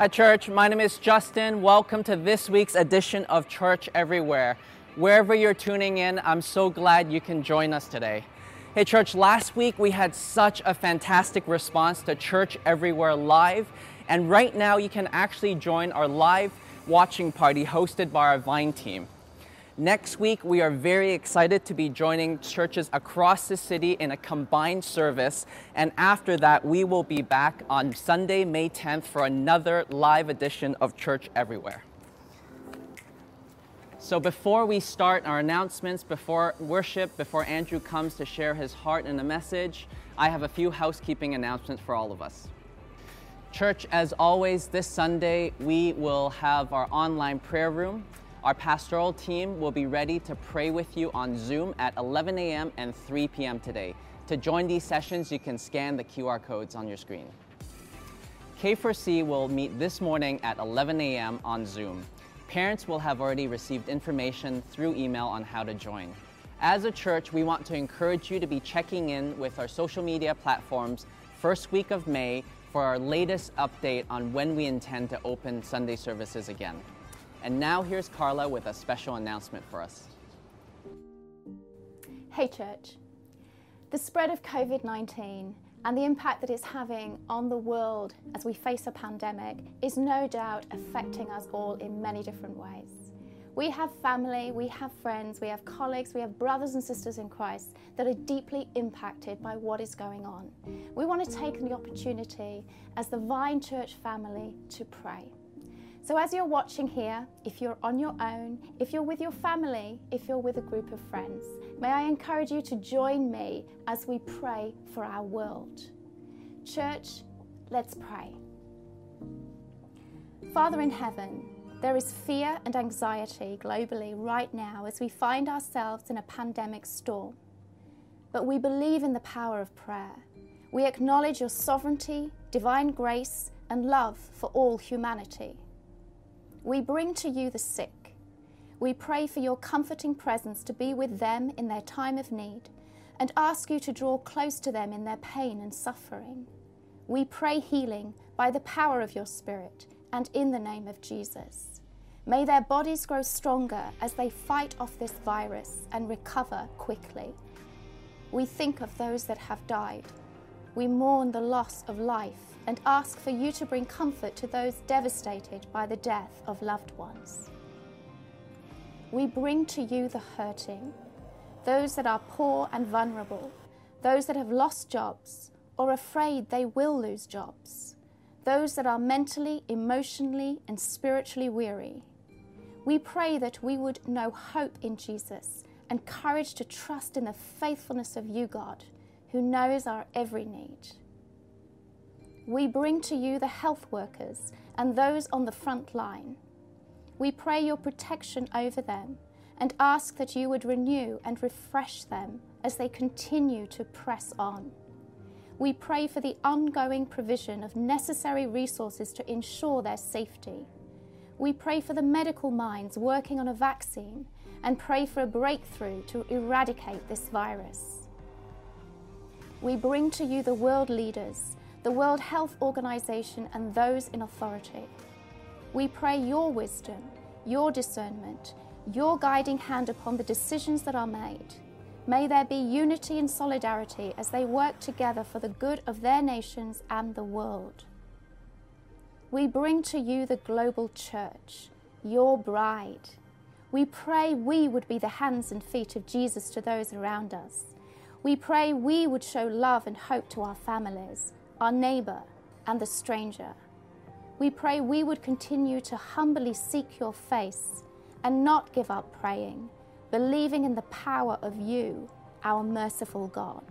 Hi, church. My name is Justin. Welcome to this week's edition of Church Everywhere. Wherever you're tuning in, I'm so glad you can join us today. Hey, church, last week we had such a fantastic response to Church Everywhere Live, and right now you can actually join our live watching party hosted by our Vine team. Next week, we are very excited to be joining churches across the city in a combined service. And after that, we will be back on Sunday, May 10th for another live edition of Church Everywhere. So, before we start our announcements, before worship, before Andrew comes to share his heart and a message, I have a few housekeeping announcements for all of us. Church, as always, this Sunday we will have our online prayer room. Our pastoral team will be ready to pray with you on Zoom at 11 a.m. and 3 p.m. today. To join these sessions, you can scan the QR codes on your screen. K4C will meet this morning at 11 a.m. on Zoom. Parents will have already received information through email on how to join. As a church, we want to encourage you to be checking in with our social media platforms first week of May for our latest update on when we intend to open Sunday services again. And now here's Carla with a special announcement for us. Hey, church. The spread of COVID 19 and the impact that it's having on the world as we face a pandemic is no doubt affecting us all in many different ways. We have family, we have friends, we have colleagues, we have brothers and sisters in Christ that are deeply impacted by what is going on. We want to take the opportunity as the Vine Church family to pray. So, as you're watching here, if you're on your own, if you're with your family, if you're with a group of friends, may I encourage you to join me as we pray for our world. Church, let's pray. Father in heaven, there is fear and anxiety globally right now as we find ourselves in a pandemic storm. But we believe in the power of prayer. We acknowledge your sovereignty, divine grace, and love for all humanity. We bring to you the sick. We pray for your comforting presence to be with them in their time of need and ask you to draw close to them in their pain and suffering. We pray healing by the power of your Spirit and in the name of Jesus. May their bodies grow stronger as they fight off this virus and recover quickly. We think of those that have died. We mourn the loss of life and ask for you to bring comfort to those devastated by the death of loved ones. We bring to you the hurting, those that are poor and vulnerable, those that have lost jobs or afraid they will lose jobs, those that are mentally, emotionally, and spiritually weary. We pray that we would know hope in Jesus and courage to trust in the faithfulness of you, God, who knows our every need we bring to you the health workers and those on the front line. We pray your protection over them and ask that you would renew and refresh them as they continue to press on. We pray for the ongoing provision of necessary resources to ensure their safety. We pray for the medical minds working on a vaccine and pray for a breakthrough to eradicate this virus. We bring to you the world leaders the World Health Organization, and those in authority. We pray your wisdom, your discernment, your guiding hand upon the decisions that are made. May there be unity and solidarity as they work together for the good of their nations and the world. We bring to you the global church, your bride. We pray we would be the hands and feet of Jesus to those around us. We pray we would show love and hope to our families our neighbor, and the stranger. We pray we would continue to humbly seek your face and not give up praying, believing in the power of you, our merciful God.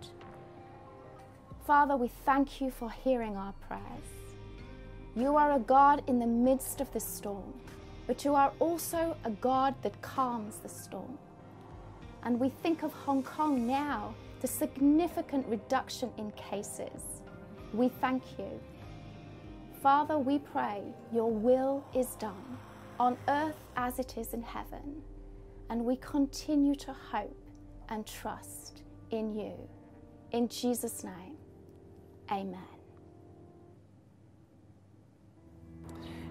Father, we thank you for hearing our prayers. You are a God in the midst of the storm, but you are also a God that calms the storm. And we think of Hong Kong now, the significant reduction in cases we thank you. Father, we pray your will is done on earth as it is in heaven, and we continue to hope and trust in you. In Jesus' name, amen.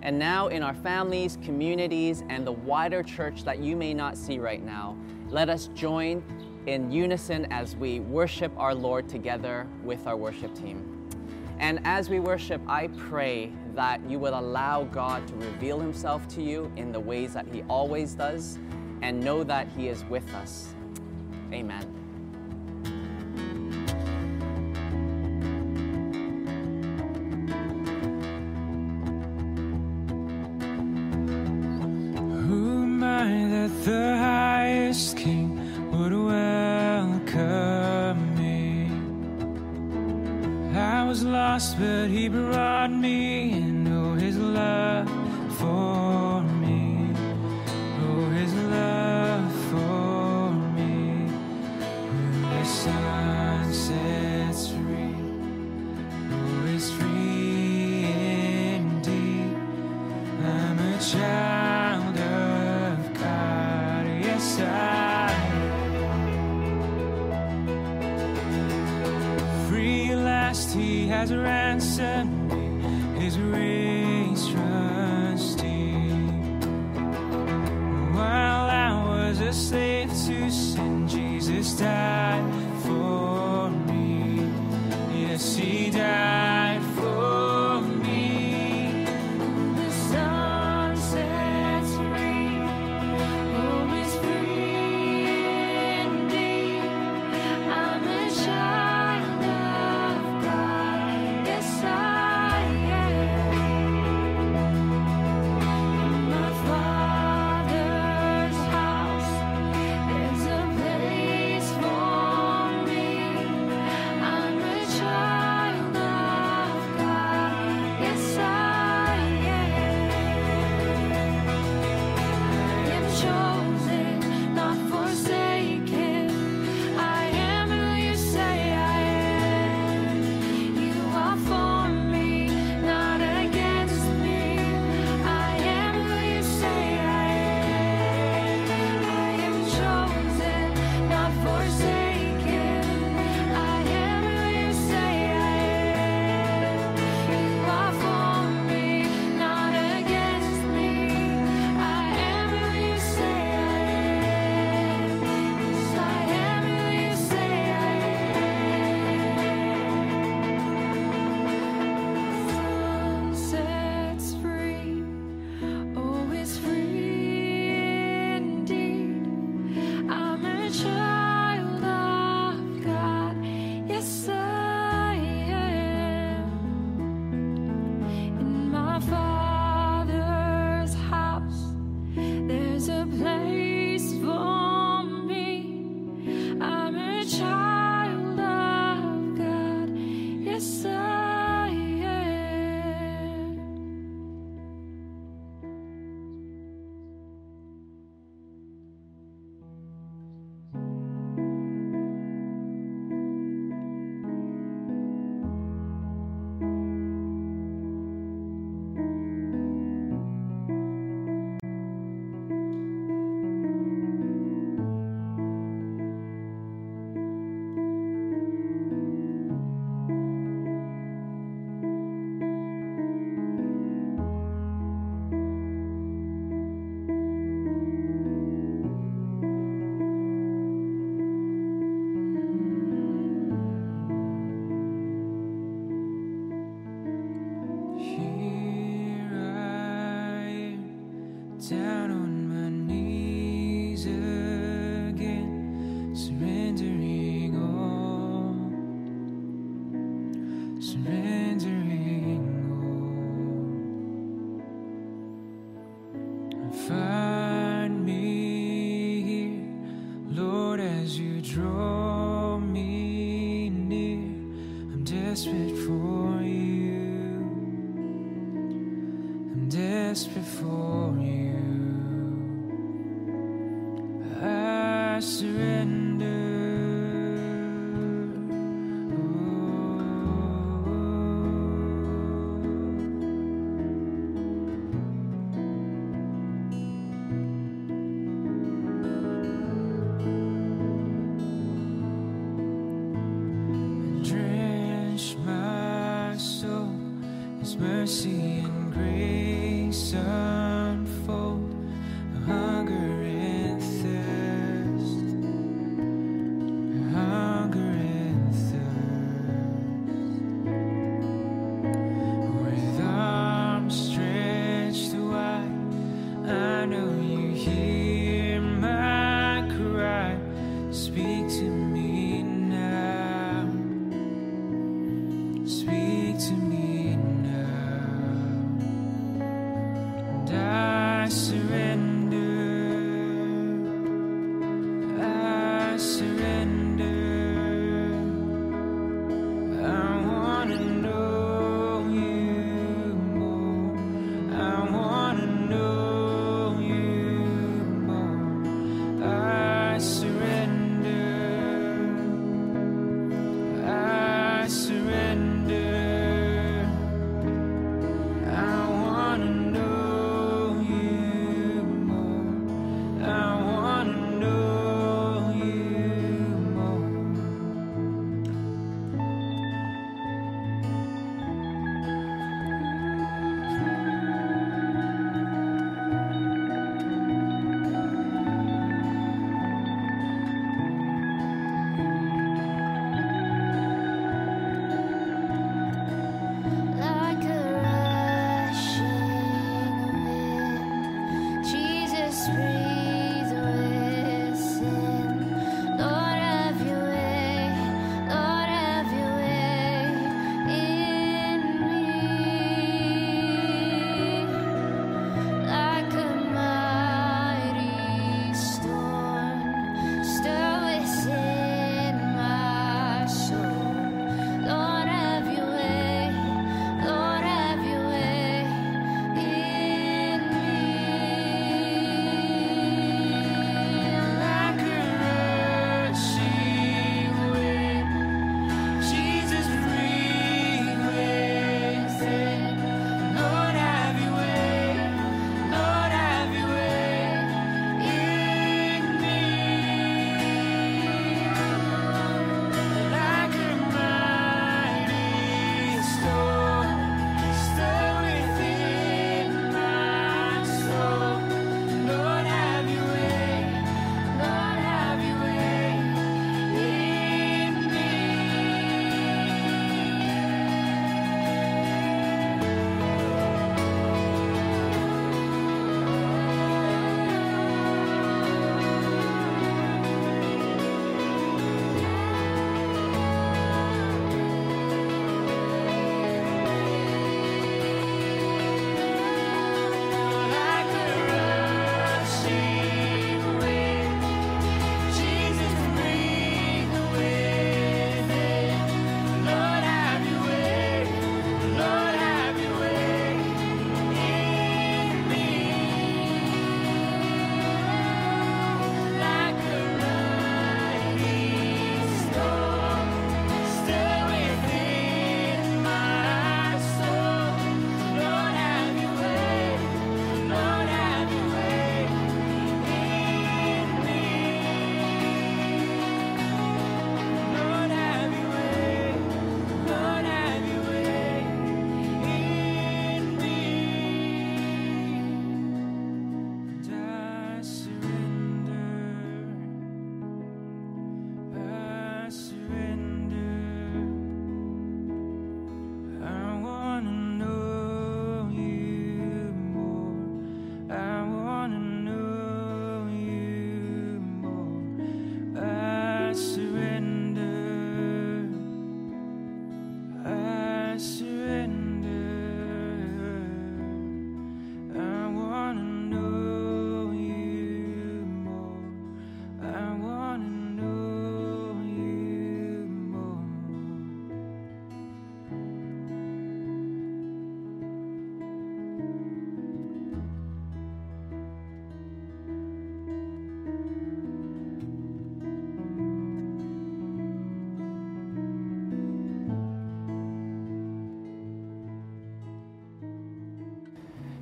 And now, in our families, communities, and the wider church that you may not see right now, let us join in unison as we worship our Lord together with our worship team. And as we worship, I pray that you will allow God to reveal himself to you in the ways that he always does and know that he is with us. Amen. Jesus died.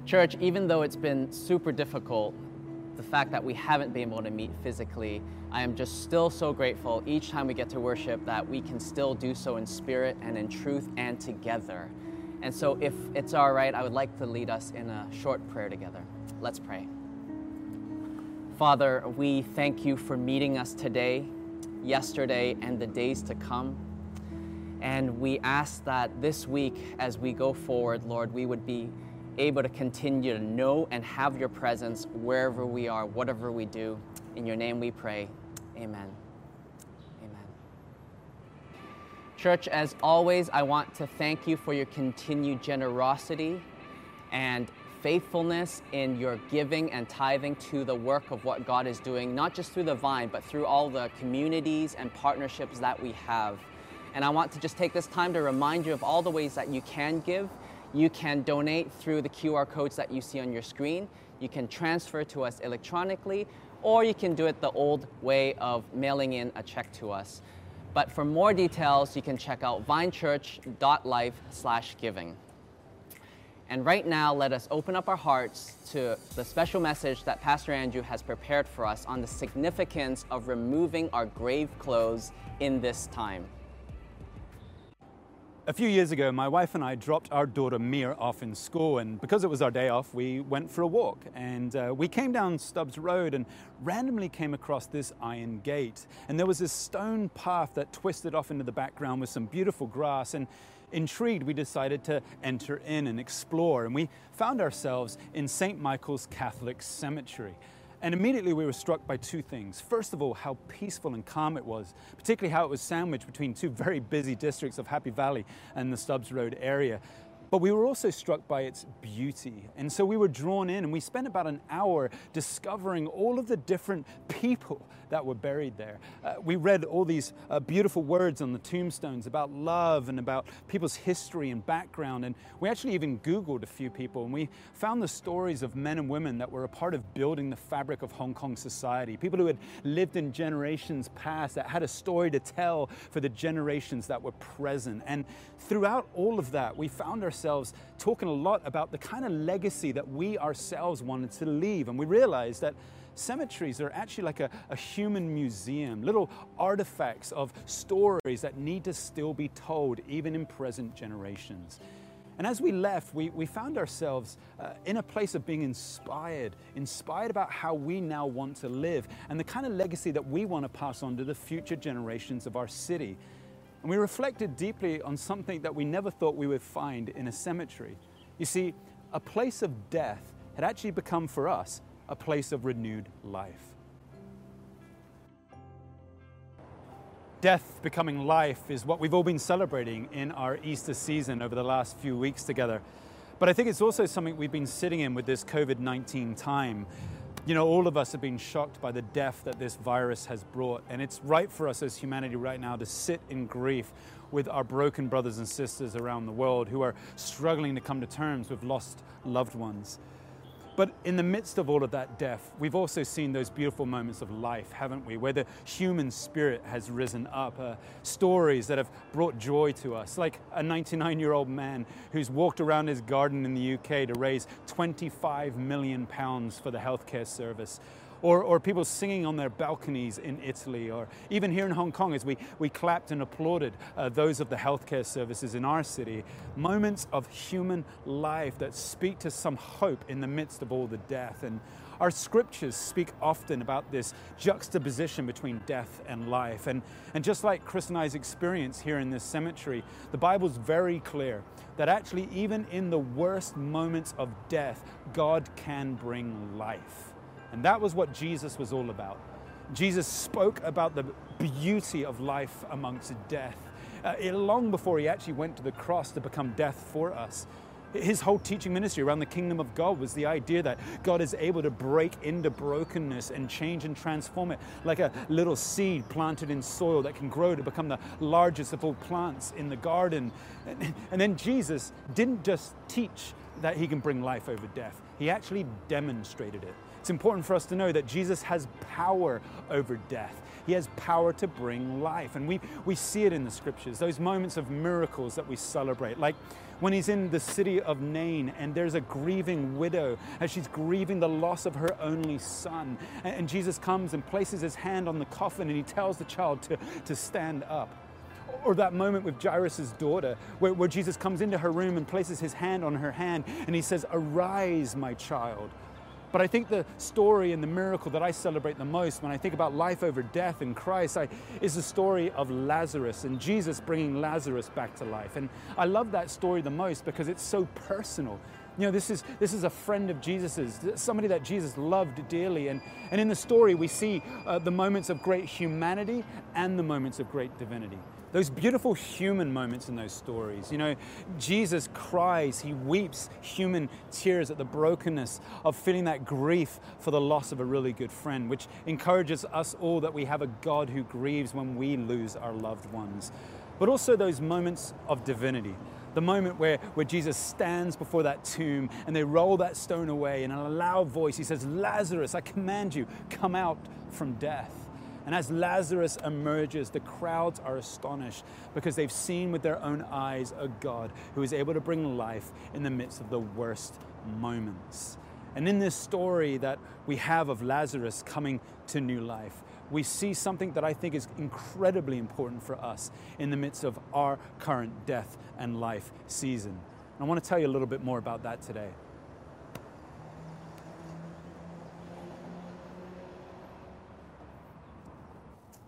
Church, even though it's been super difficult, the fact that we haven't been able to meet physically, I am just still so grateful each time we get to worship that we can still do so in spirit and in truth and together. And so, if it's all right, I would like to lead us in a short prayer together. Let's pray. Father, we thank you for meeting us today, yesterday, and the days to come. And we ask that this week, as we go forward, Lord, we would be able to continue to know and have your presence wherever we are, whatever we do. In your name we pray. Amen. Amen. Church, as always, I want to thank you for your continued generosity and faithfulness in your giving and tithing to the work of what God is doing, not just through the vine, but through all the communities and partnerships that we have. And I want to just take this time to remind you of all the ways that you can give you can donate through the QR codes that you see on your screen. You can transfer to us electronically, or you can do it the old way of mailing in a check to us. But for more details, you can check out vinechurch.life/giving. And right now, let us open up our hearts to the special message that Pastor Andrew has prepared for us on the significance of removing our grave clothes in this time. A few years ago, my wife and I dropped our daughter Mia off in school, and because it was our day off, we went for a walk. And uh, we came down Stubbs Road and randomly came across this iron gate. And there was this stone path that twisted off into the background with some beautiful grass. And intrigued, we decided to enter in and explore. And we found ourselves in St. Michael's Catholic Cemetery. And immediately we were struck by two things. First of all, how peaceful and calm it was, particularly how it was sandwiched between two very busy districts of Happy Valley and the Stubbs Road area. But we were also struck by its beauty. And so we were drawn in and we spent about an hour discovering all of the different people that were buried there. Uh, we read all these uh, beautiful words on the tombstones about love and about people's history and background. And we actually even Googled a few people and we found the stories of men and women that were a part of building the fabric of Hong Kong society. People who had lived in generations past that had a story to tell for the generations that were present. And throughout all of that, we found ourselves talking a lot about the kind of legacy that we ourselves wanted to leave. And we realized that cemeteries are actually like a, a, human museum, little artifacts of stories that need to still be told, even in present generations. And as we left, we, we found ourselves uh, in a place of being inspired, inspired about how we now want to live and the kind of legacy that we want to pass on to the future generations of our city. And we reflected deeply on something that we never thought we would find in a cemetery. You see, a place of death had actually become for us a place of renewed life. Death becoming life is what we've all been celebrating in our Easter season over the last few weeks together. But I think it's also something we've been sitting in with this COVID 19 time. You know, all of us have been shocked by the death that this virus has brought, and it's right for us as humanity right now to sit in grief with our broken brothers and sisters around the world who are struggling to come to terms with lost loved ones. But in the midst of all of that death, we've also seen those beautiful moments of life, haven't we? Where the human spirit has risen up, uh, stories that have brought joy to us, like a 99 year old man who's walked around his garden in the UK to raise 25 million pounds for the healthcare service or, or people singing on their balconies in Italy, or even here in Hong Kong as we, we clapped and applauded uh, those of the healthcare services in our city. Moments of human life that speak to some hope in the midst of all the death. And our scriptures speak often about this juxtaposition between death and life. And, and just like Chris and I's experience here in this cemetery, the Bible's very clear that actually, even in the worst moments of death, God can bring life. And that was what Jesus was all about. Jesus spoke about the beauty of life amongst death uh, long before he actually went to the cross to become death for us. His whole teaching ministry around the kingdom of God was the idea that God is able to break into brokenness and change and transform it like a little seed planted in soil that can grow to become the largest of all plants in the garden. And then Jesus didn't just teach that he can bring life over death, he actually demonstrated it. It's important for us to know that Jesus has power over death. He has power to bring life. And we, we see it in the scriptures, those moments of miracles that we celebrate. Like when he's in the city of Nain and there's a grieving widow as she's grieving the loss of her only son. And, Jesus comes and places his hand on the coffin and he tells the child to, to stand up or that moment with Jairus' daughter, where, where, Jesus comes into her room and places his hand on her hand and he says, Arise, my child. But I think the story and the miracle that I celebrate the most when I think about life over death in Christ I, is the story of Lazarus and Jesus bringing Lazarus back to life. And I love that story the most because it's so personal. You know, this is, this is a friend of Jesus's, somebody that Jesus loved dearly. And, and in the story, we see uh, the moments of great humanity and the moments of great divinity. Those beautiful human moments in those stories. You know, Jesus cries, he weeps human tears at the brokenness of feeling that grief for the loss of a really good friend, which encourages us all that we have a God who grieves when we lose our loved ones. But also those moments of divinity. The moment where, where Jesus stands before that tomb and they roll that stone away, and in a loud voice, he says, Lazarus, I command you, come out from death. And as Lazarus emerges, the crowds are astonished because they've seen with their own eyes a God who is able to bring life in the midst of the worst moments. And in this story that we have of Lazarus coming to new life, we see something that I think is incredibly important for us in the midst of our current death and life season. And I want to tell you a little bit more about that today.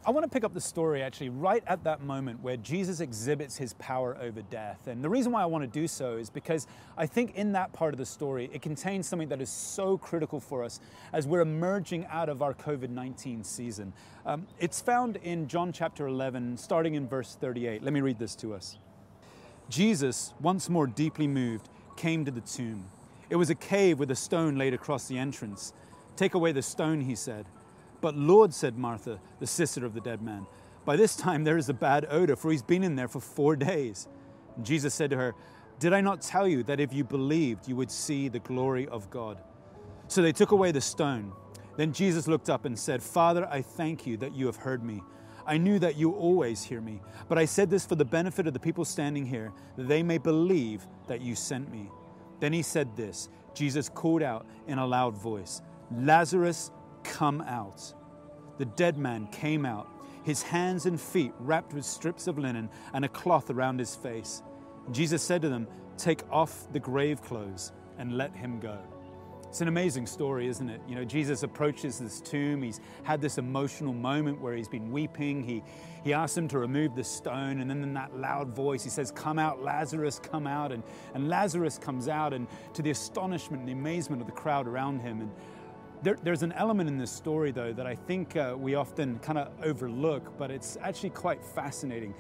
I want to pick up the story actually right at that moment where Jesus exhibits his power over death. And the reason why I want to do so is because I think in that part of the story, it contains something that is so critical for us as we're emerging out of our COVID 19 season. Um, it's found in John chapter 11, starting in verse 38. Let me read this to us. Jesus, once more deeply moved, came to the tomb. It was a cave with a stone laid across the entrance. Take away the stone, he said. But Lord, said Martha, the sister of the dead man, by this time there is a bad odor, for he's been in there for four days. And Jesus said to her, Did I not tell you that if you believed, you would see the glory of God? So they took away the stone. Then Jesus looked up and said, Father, I thank you that you have heard me. I knew that you always hear me, but I said this for the benefit of the people standing here, that they may believe that you sent me. Then he said this Jesus called out in a loud voice, Lazarus, come out. The dead man came out, his hands and feet wrapped with strips of linen and a cloth around his face. Jesus said to them, Take off the grave clothes and let him go. It's an amazing story, isn't it? You know, Jesus approaches this tomb. He's had this emotional moment where he's been weeping. He, he asks him to remove the stone, and then in that loud voice, he says, Come out, Lazarus, come out. And, and Lazarus comes out, and to the astonishment and the amazement of the crowd around him. And there, there's an element in this story, though, that I think uh, we often kind of overlook, but it's actually quite fascinating.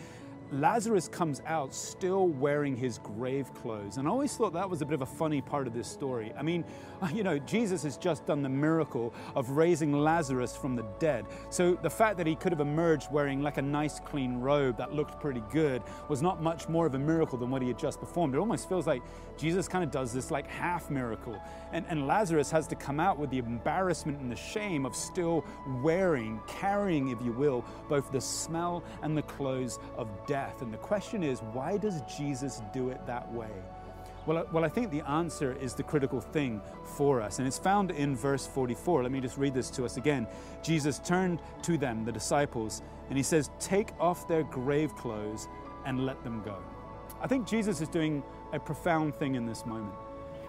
Lazarus comes out still wearing his grave clothes. And I always thought that was a bit of a funny part of this story. I mean, you know, Jesus has just done the miracle of raising Lazarus from the dead. So the fact that he could have emerged wearing like a nice clean robe that looked pretty good was not much more of a miracle than what he had just performed. It almost feels like Jesus kind of does this like half miracle. And, and Lazarus has to come out with the embarrassment and the shame of still wearing, carrying, if you will, both the smell and the clothes of death death. And the question is, why does Jesus do it that way? Well, well, I think the answer is the critical thing for us, and it's found in verse 44. Let me just read this to us again. Jesus turned to them, the disciples, and he says, Take off their grave clothes and let them go. I think Jesus is doing a profound thing in this moment.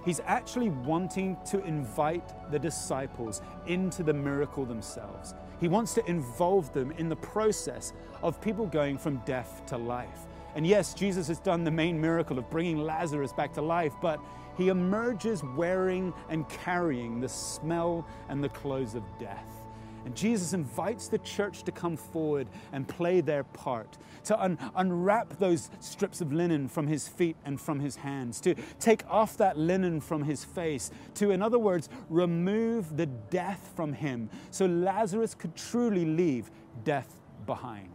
He's actually wanting to invite the disciples into the miracle themselves. He wants to involve them in the process of people going from death to life. And yes, Jesus has done the main miracle of bringing Lazarus back to life, but he emerges wearing and carrying the smell and the clothes of death. And Jesus invites the church to come forward and play their part, to un- unwrap those strips of linen from his feet and from his hands, to take off that linen from his face, to, in other words, remove the death from him so Lazarus could truly leave death behind.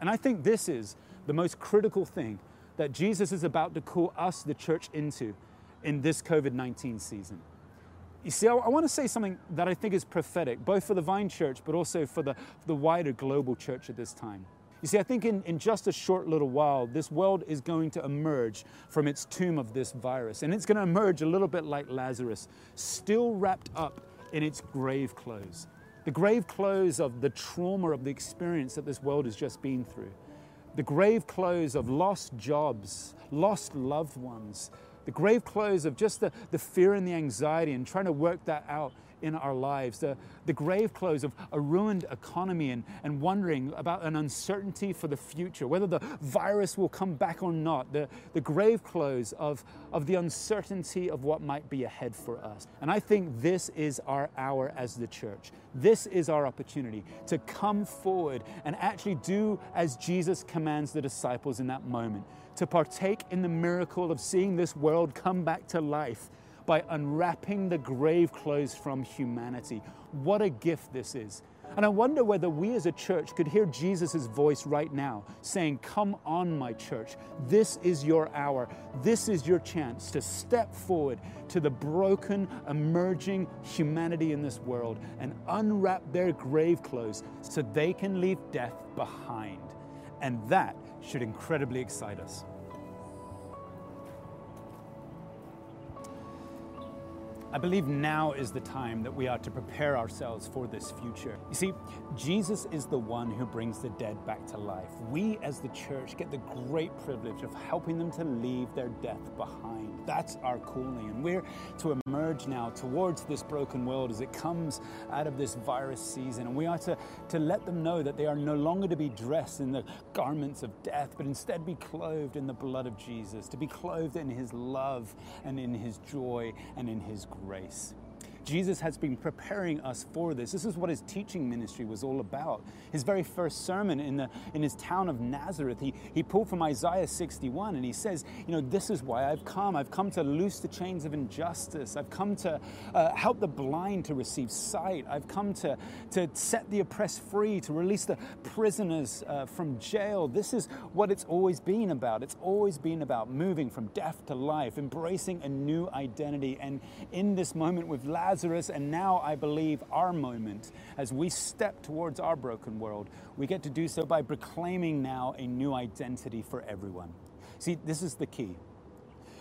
And I think this is the most critical thing that Jesus is about to call us, the church, into in this COVID 19 season. You see, I, I want to say something that I think is prophetic, both for the Vine Church, but also for the, the wider global church at this time. You see, I think in, in just a short little while, this world is going to emerge from its tomb of this virus. And it's going to emerge a little bit like Lazarus, still wrapped up in its grave clothes. The grave clothes of the trauma of the experience that this world has just been through. The grave clothes of lost jobs, lost loved ones, the grave clothes of just the, the fear and the anxiety and trying to work that out in our lives, the, the grave clothes of a ruined economy and, and wondering about an uncertainty for the future, whether the virus will come back or not, the, the grave clothes of, of the uncertainty of what might be ahead for us. And I think this is our hour as the church. This is our opportunity to come forward and actually do as Jesus commands the disciples in that moment, to partake in the miracle of seeing this world come back to life by unwrapping the grave clothes from humanity. What a gift this is. And I wonder whether we as a church could hear Jesus' voice right now saying, Come on, my church. This is your hour. This is your chance to step forward to the broken, emerging humanity in this world and unwrap their grave clothes so they can leave death behind. And that should incredibly excite us. I believe now is the time that we are to prepare ourselves for this future. You see, Jesus is the one who brings the dead back to life. We, as the church, get the great privilege of helping them to leave their death behind. That's our calling. And we're to emerge now towards this broken world as it comes out of this virus season. And we are to, to let them know that they are no longer to be dressed in the garments of death, but instead be clothed in the blood of Jesus, to be clothed in his love and in his joy and in his grace grace. Jesus has been preparing us for this. This is what his teaching ministry was all about. His very first sermon in, the, in his town of Nazareth, he, he pulled from Isaiah 61 and he says, You know, this is why I've come. I've come to loose the chains of injustice. I've come to uh, help the blind to receive sight. I've come to, to set the oppressed free, to release the prisoners uh, from jail. This is what it's always been about. It's always been about moving from death to life, embracing a new identity. And in this moment with Lazarus, Lazarus, and now I believe our moment as we step towards our broken world, we get to do so by proclaiming now a new identity for everyone. See, this is the key.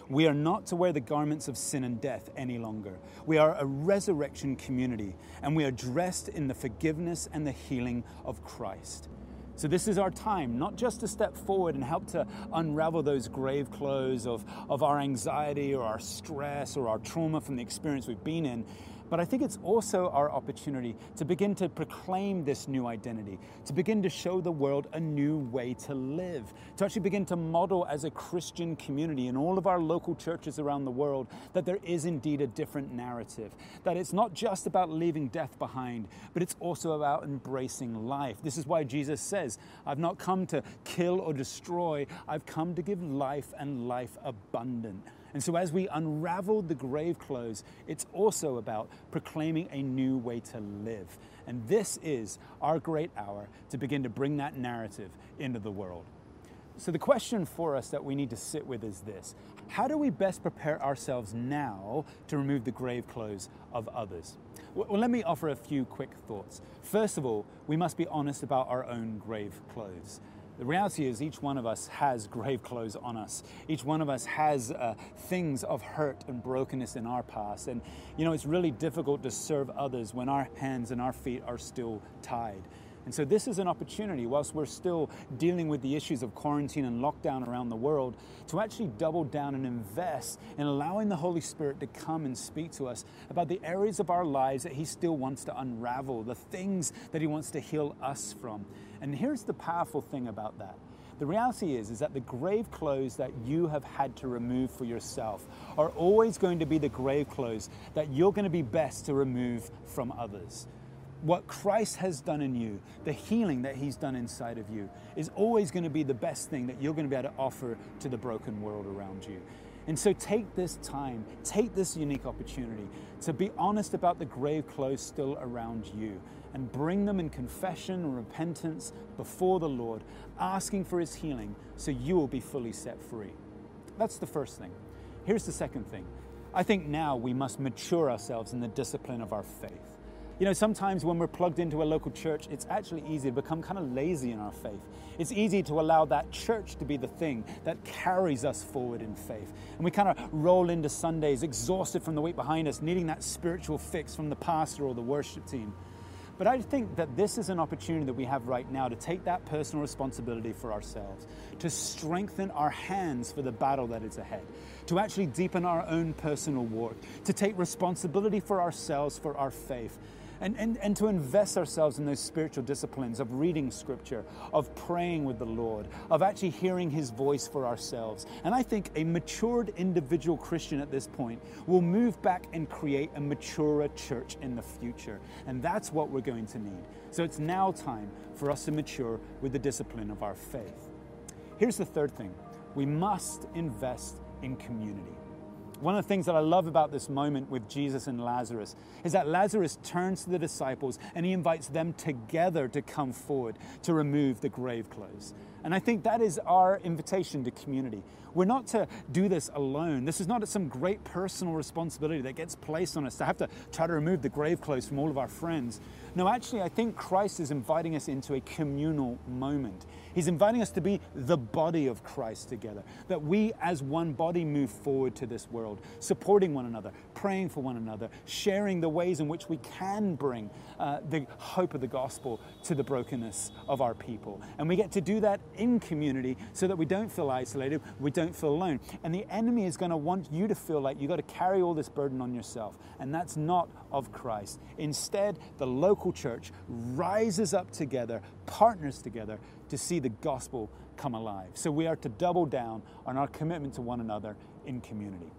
We are not to wear the garments of sin and death any longer. We are a resurrection community, and we are dressed in the forgiveness and the healing of Christ. So, this is our time, not just to step forward and help to unravel those grave clothes of, of our anxiety or our stress or our trauma from the experience we've been in, but I think it's also our opportunity to begin to proclaim this new identity, to begin to show the world a new way to live, to actually begin to model as a Christian community in all of our local churches around the world that there is indeed a different narrative, that it's not just about leaving death behind, but it's also about embracing life. This is why Jesus says, I've not come to kill or destroy, I've come to give life and life abundant. And so, as we unravel the grave clothes, it's also about proclaiming a new way to live. And this is our great hour to begin to bring that narrative into the world. So, the question for us that we need to sit with is this How do we best prepare ourselves now to remove the grave clothes of others? Well, let me offer a few quick thoughts. First of all, we must be honest about our own grave clothes. The reality is, each one of us has grave clothes on us. Each one of us has uh, things of hurt and brokenness in our past. And, you know, it's really difficult to serve others when our hands and our feet are still tied. And so, this is an opportunity, whilst we're still dealing with the issues of quarantine and lockdown around the world, to actually double down and invest in allowing the Holy Spirit to come and speak to us about the areas of our lives that He still wants to unravel, the things that He wants to heal us from. And here's the powerful thing about that. The reality is, is that the grave clothes that you have had to remove for yourself are always going to be the grave clothes that you're going to be best to remove from others. What Christ has done in you, the healing that He's done inside of you, is always going to be the best thing that you're going to be able to offer to the broken world around you. And so take this time, take this unique opportunity to be honest about the grave clothes still around you and bring them in confession and repentance before the Lord, asking for His healing so you will be fully set free. That's the first thing. Here's the second thing. I think now we must mature ourselves in the discipline of our faith. You know, sometimes when we're plugged into a local church, it's actually easy to become kind of lazy in our faith. It's easy to allow that church to be the thing that carries us forward in faith. And we kind of roll into Sundays exhausted from the week behind us, needing that spiritual fix from the pastor or the worship team. But I think that this is an opportunity that we have right now to take that personal responsibility for ourselves, to strengthen our hands for the battle that is ahead, to actually deepen our own personal work, to take responsibility for ourselves, for our faith, and, and, and to invest ourselves in those spiritual disciplines of reading scripture, of praying with the Lord, of actually hearing his voice for ourselves. And I think a matured individual Christian at this point will move back and create a maturer church in the future. And that's what we're going to need. So it's now time for us to mature with the discipline of our faith. Here's the third thing we must invest in community. One of the things that I love about this moment with Jesus and Lazarus is that Lazarus turns to the disciples and he invites them together to come forward to remove the grave clothes. And I think that is our invitation to community. We're not to do this alone. This is not some great personal responsibility that gets placed on us to have to try to remove the grave clothes from all of our friends. No, actually, I think Christ is inviting us into a communal moment. He's inviting us to be the body of Christ together, that we as one body move forward to this world, supporting one another, praying for one another, sharing the ways in which we can bring uh, the hope of the gospel to the brokenness of our people. And we get to do that in community so that we don't feel isolated, we don't feel alone. And the enemy is going to want you to feel like you've got to carry all this burden on yourself. And that's not of Christ. Instead, the local church rises up together, partners together to see the gospel come alive. So we are to double down on our commitment to one another in community.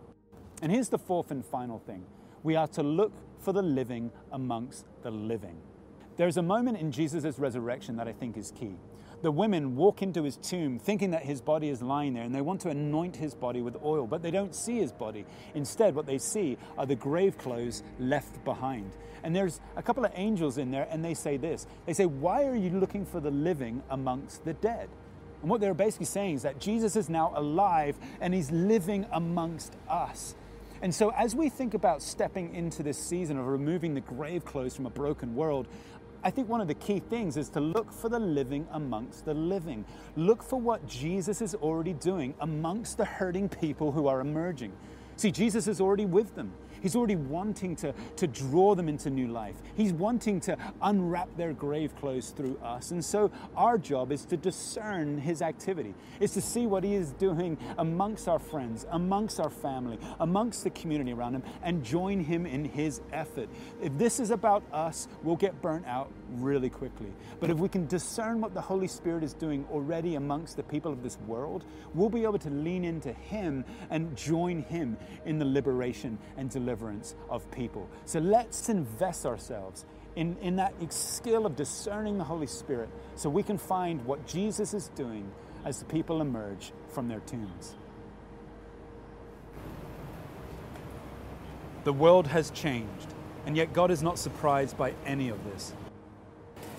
And here's the fourth and final thing we are to look for the living amongst the living. There's a moment in Jesus' resurrection that I think is key. The women walk into his tomb thinking that his body is lying there and they want to anoint his body with oil, but they don't see his body. Instead, what they see are the grave clothes left behind. And there's a couple of angels in there and they say this They say, Why are you looking for the living amongst the dead? And what they're basically saying is that Jesus is now alive and he's living amongst us. And so, as we think about stepping into this season of removing the grave clothes from a broken world, I think one of the key things is to look for the living amongst the living. Look for what Jesus is already doing amongst the hurting people who are emerging. See, Jesus is already with them. He's already wanting to, to draw them into new life. He's wanting to unwrap their grave clothes through us. And so our job is to discern his activity, is to see what he is doing amongst our friends, amongst our family, amongst the community around him, and join him in his effort. If this is about us, we'll get burnt out really quickly. But if we can discern what the Holy Spirit is doing already amongst the people of this world, we'll be able to lean into him and join him in the liberation and deliverance of people. So let's invest ourselves in, in that skill of discerning the Holy Spirit so we can find what Jesus is doing as the people emerge from their tombs. The world has changed, and yet God is not surprised by any of this.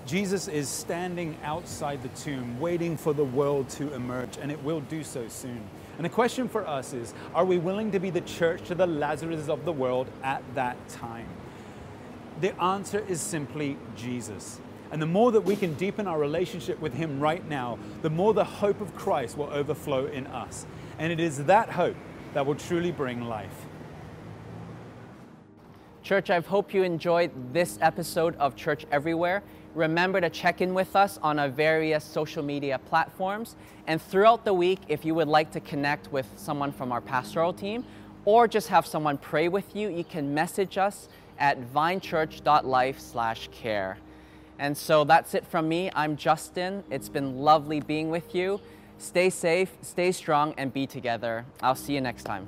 Jesus is standing outside the tomb, waiting for the world to emerge, and it will do so soon. And the question for us is are we willing to be the church to the Lazarus of the world at that time? The answer is simply Jesus. And the more that we can deepen our relationship with Him right now, the more the hope of Christ will overflow in us. And it is that hope that will truly bring life. Church, I hope you enjoyed this episode of Church Everywhere. Remember to check in with us on our various social media platforms. And throughout the week, if you would like to connect with someone from our pastoral team or just have someone pray with you, you can message us at vinechurch.life/care. And so that's it from me. I'm Justin. It's been lovely being with you. Stay safe, stay strong, and be together. I'll see you next time.